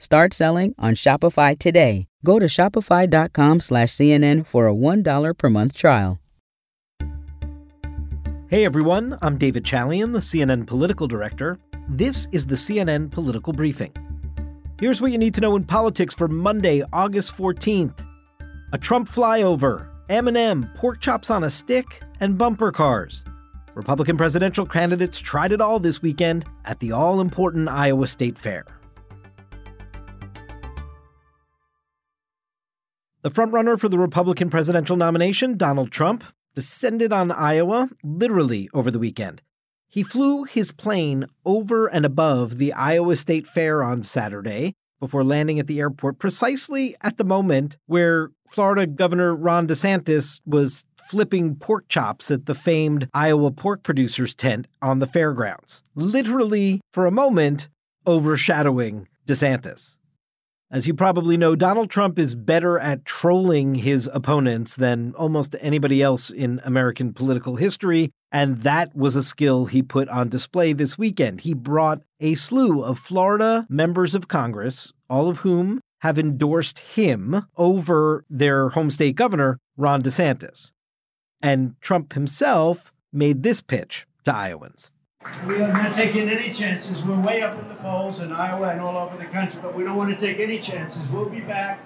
Start selling on Shopify today. Go to shopify.com slash CNN for a $1 per month trial. Hey everyone, I'm David Chalian, the CNN political director. This is the CNN Political Briefing. Here's what you need to know in politics for Monday, August 14th. A Trump flyover, Eminem, pork chops on a stick, and bumper cars. Republican presidential candidates tried it all this weekend at the all-important Iowa State Fair. The frontrunner for the Republican presidential nomination, Donald Trump, descended on Iowa literally over the weekend. He flew his plane over and above the Iowa State Fair on Saturday before landing at the airport precisely at the moment where Florida Governor Ron DeSantis was flipping pork chops at the famed Iowa pork producers tent on the fairgrounds. Literally, for a moment, overshadowing DeSantis. As you probably know, Donald Trump is better at trolling his opponents than almost anybody else in American political history, and that was a skill he put on display this weekend. He brought a slew of Florida members of Congress, all of whom have endorsed him over their home state governor, Ron DeSantis. And Trump himself made this pitch to Iowans. We are not taking any chances. We're way up in the polls in Iowa and all over the country, but we don't want to take any chances. We'll be back.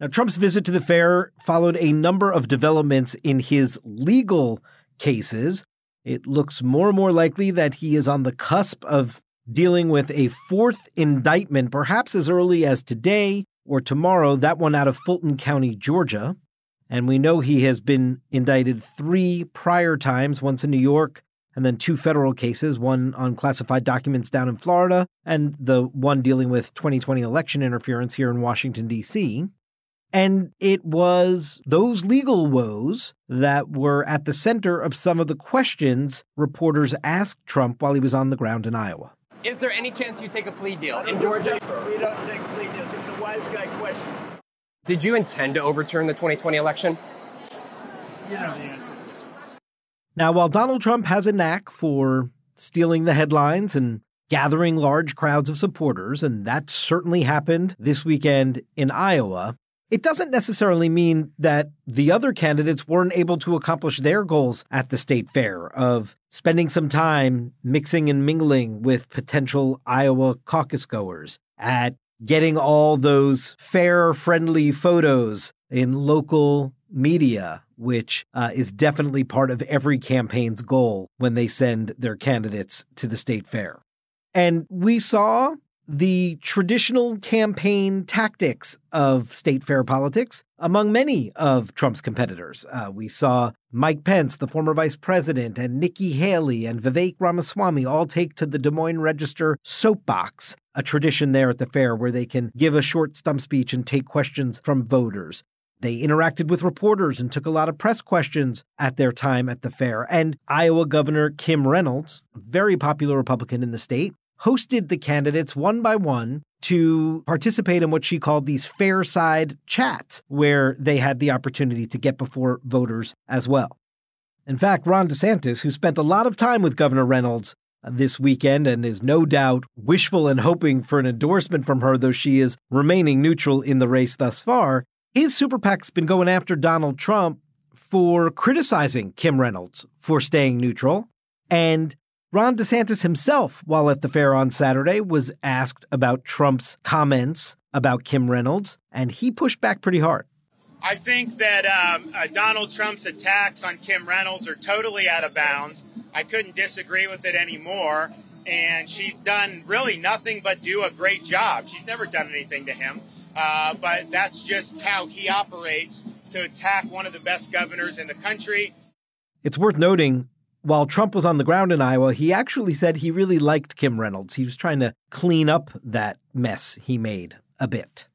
Now, Trump's visit to the fair followed a number of developments in his legal cases. It looks more and more likely that he is on the cusp of dealing with a fourth indictment, perhaps as early as today or tomorrow, that one out of Fulton County, Georgia. And we know he has been indicted three prior times, once in New York, and then two federal cases, one on classified documents down in Florida, and the one dealing with 2020 election interference here in Washington, D.C. And it was those legal woes that were at the center of some of the questions reporters asked Trump while he was on the ground in Iowa. Is there any chance you take a plea deal in Georgia? We don't take plea deals. It's a wise guy question. Did you intend to overturn the 2020 election? You know the answer. Now, while Donald Trump has a knack for stealing the headlines and gathering large crowds of supporters, and that certainly happened this weekend in Iowa, it doesn't necessarily mean that the other candidates weren't able to accomplish their goals at the state fair of spending some time mixing and mingling with potential Iowa caucus goers, at getting all those fair friendly photos in local media, which uh, is definitely part of every campaign's goal when they send their candidates to the state fair. And we saw the traditional campaign tactics of state fair politics among many of Trump's competitors. Uh, we saw Mike Pence, the former vice president, and Nikki Haley and Vivek Ramaswamy all take to the Des Moines Register soapbox, a tradition there at the fair where they can give a short stump speech and take questions from voters. They interacted with reporters and took a lot of press questions at their time at the fair. And Iowa Governor Kim Reynolds, very popular Republican in the state, hosted the candidates one by one to participate in what she called these fair side chats, where they had the opportunity to get before voters as well. In fact, Ron DeSantis, who spent a lot of time with Governor Reynolds uh, this weekend and is no doubt wishful and hoping for an endorsement from her, though she is remaining neutral in the race thus far, his super PAC's been going after Donald Trump for criticizing Kim Reynolds for staying neutral. And Ron DeSantis himself, while at the fair on Saturday, was asked about Trump's comments about Kim Reynolds, and he pushed back pretty hard. I think that um, uh, Donald Trump's attacks on Kim Reynolds are totally out of bounds. I couldn't disagree with it anymore. And she's done really nothing but do a great job. She's never done anything to him. Uh, but that's just how he operates to attack one of the best governors in the country. It's worth noting while Trump was on the ground in Iowa, he actually said he really liked Kim Reynolds. He was trying to clean up that mess he made a bit.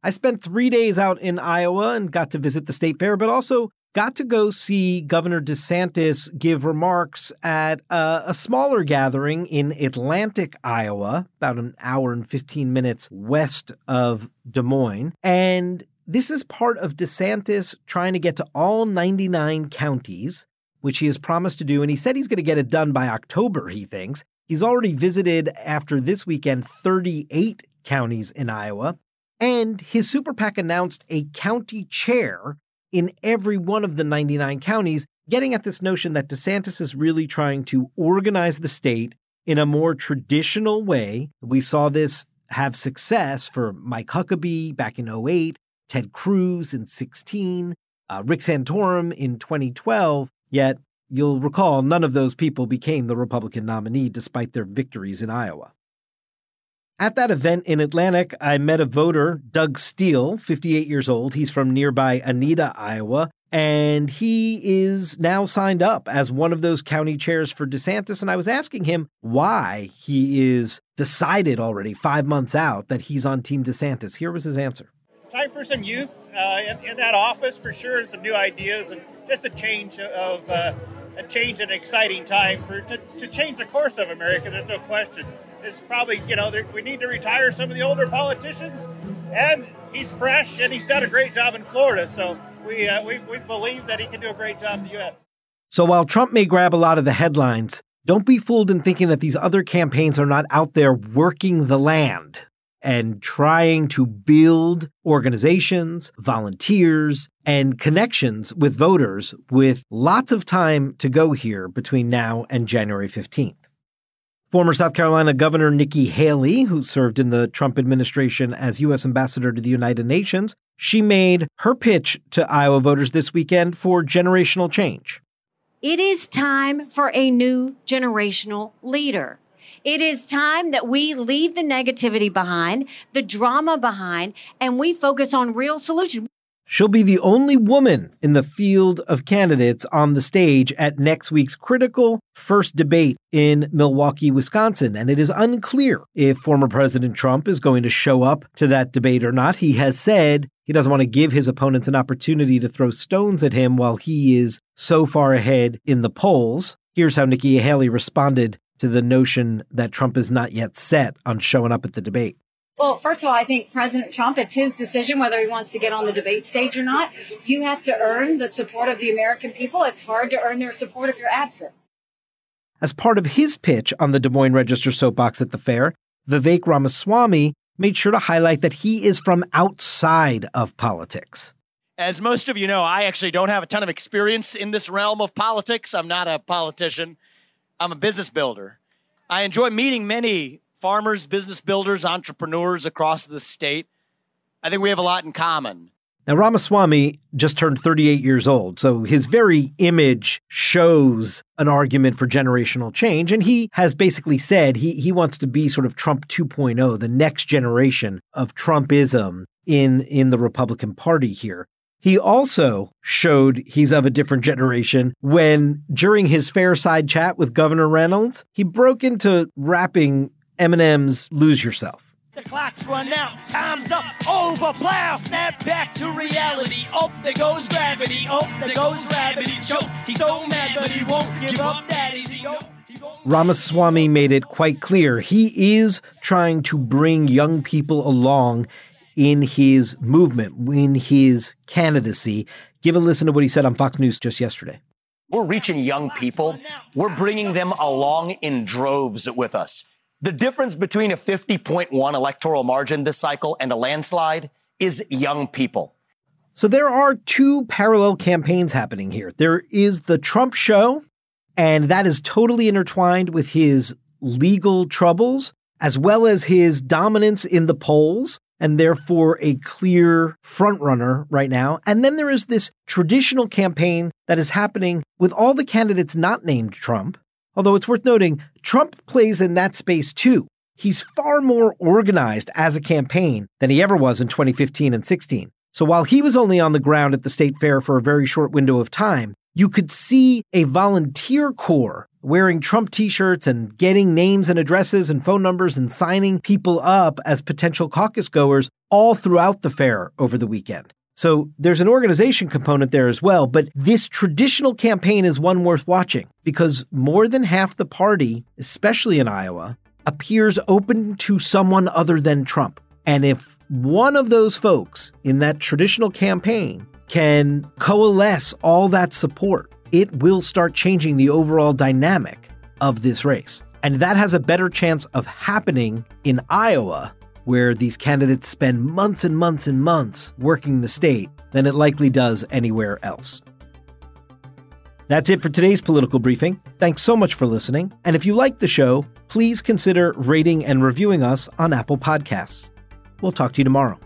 I spent three days out in Iowa and got to visit the state fair, but also got to go see Governor DeSantis give remarks at a, a, smaller gathering in Atlantic, Iowa, about an hour and 15 minutes west of Des Moines. And this is part of DeSantis trying to get to all 99 counties, which he has promised to do. And he said he's going to get it done by October, he thinks. He's already visited after this weekend 38 counties in Iowa. And his super PAC announced a county chair in every one of the 99 counties, getting at this notion that DeSantis is really trying to organize the state in a more traditional way. We saw this have success for Mike Huckabee back in 08, Ted Cruz in 16, uh, Rick Santorum in 2012. Yet, you'll recall none of those people became the Republican nominee despite their victories in Iowa. At that event in Atlantic, I met a voter, Doug Steele, 58 years old. He's from nearby Anita, Iowa, and he is now signed up as one of those county chairs for DeSantis. And I was asking him why he is decided already, five months out, that he's on Team DeSantis. Here was his answer. Time for some youth uh, in, in, that office for sure, and some new ideas, and just a change of. Uh, a change, an exciting time for to, to change the course of America. There's no question is probably, you know, we need to retire some of the older politicians. And he's fresh and he's done a great job in Florida. So we, uh, we, we believe that he can do a great job in the U.S. So while Trump may grab a lot of the headlines, don't be fooled in thinking that these other campaigns are not out there working the land and trying to build organizations, volunteers, and connections with voters with lots of time to go here between now and January 15th. Former South Carolina Governor Nikki Haley, who served in the Trump administration as U.S. Ambassador to the United Nations, she made her pitch to Iowa voters this weekend for generational change. It is time for a new generational leader. It is time that we leave the negativity behind, the drama behind, and we focus on real solutions. She'll be the only woman in the field of candidates on the stage at next week's critical first debate in Milwaukee, Wisconsin. And it is unclear if former President Trump is going to show up to that debate or not. He has said he doesn't want to give his opponents an opportunity to throw stones at him while he is so far ahead in the polls. Here's how Nikki Haley responded to the notion that Trump is not yet set on showing up at the debate. Well, first of all, I think President Trump, it's his decision whether he wants to get on the debate stage or not. You have to earn the support of the American people. It's hard to earn their support if you're absent. As part of his pitch on the Des Moines Register soapbox at the fair, Vivek Ramaswamy made sure to highlight that he is from outside of politics. As most of you know, I actually don't have a ton of experience in this realm of politics. I'm not a politician, I'm a business builder. I enjoy meeting many farmers, business builders, entrepreneurs across the state. I think we have a lot in common. Now, Ramaswamy just turned 38 years old, so his very image shows an argument for generational change. And he has basically said he, he wants to be sort of Trump 2.0, the next generation of Trumpism in, in the Republican Party here. He also showed he's of a different generation when, during his Fairside chat with Governor Reynolds, he broke into rapping Eminem's Lose Yourself. The clock's run out, time's up, over, plow, snap back to reality. Oh, there goes gravity, oh, there goes gravity, choke. He's so mad, but he won't give up that easy. Oh. Ramaswamy made it quite clear he is trying to bring young people along in his movement, in his candidacy. Give a listen to what he said on Fox News just yesterday. We're reaching young people. We're bringing them along in droves with us. The difference between a 50.1 electoral margin this cycle and a landslide is young people. So there are two parallel campaigns happening here. There is the Trump show, and that is totally intertwined with his legal troubles, as well as his dominance in the polls, and therefore a clear frontrunner right now. And then there is this traditional campaign that is happening with all the candidates not named Trump Although it's worth noting, Trump plays in that space too. He's far more organized as a campaign than he ever was in 2015 and 16. So while he was only on the ground at the state fair for a very short window of time, you could see a volunteer corps wearing Trump t shirts and getting names and addresses and phone numbers and signing people up as potential caucus goers all throughout the fair over the weekend. So there's an organization component there as well. But this traditional campaign is one worth watching because more than half the party, especially in Iowa, appears open to someone other than Trump. And if one of those folks in that traditional campaign can coalesce all that support, it will start changing the overall dynamic of this race. And that has a better chance of happening in Iowa where these candidates spend months and months and months working the state than it likely does anywhere else. That's it for today's political briefing. Thanks so much for listening. And if you like the show, please consider rating and reviewing us on Apple Podcasts. We'll talk to you tomorrow.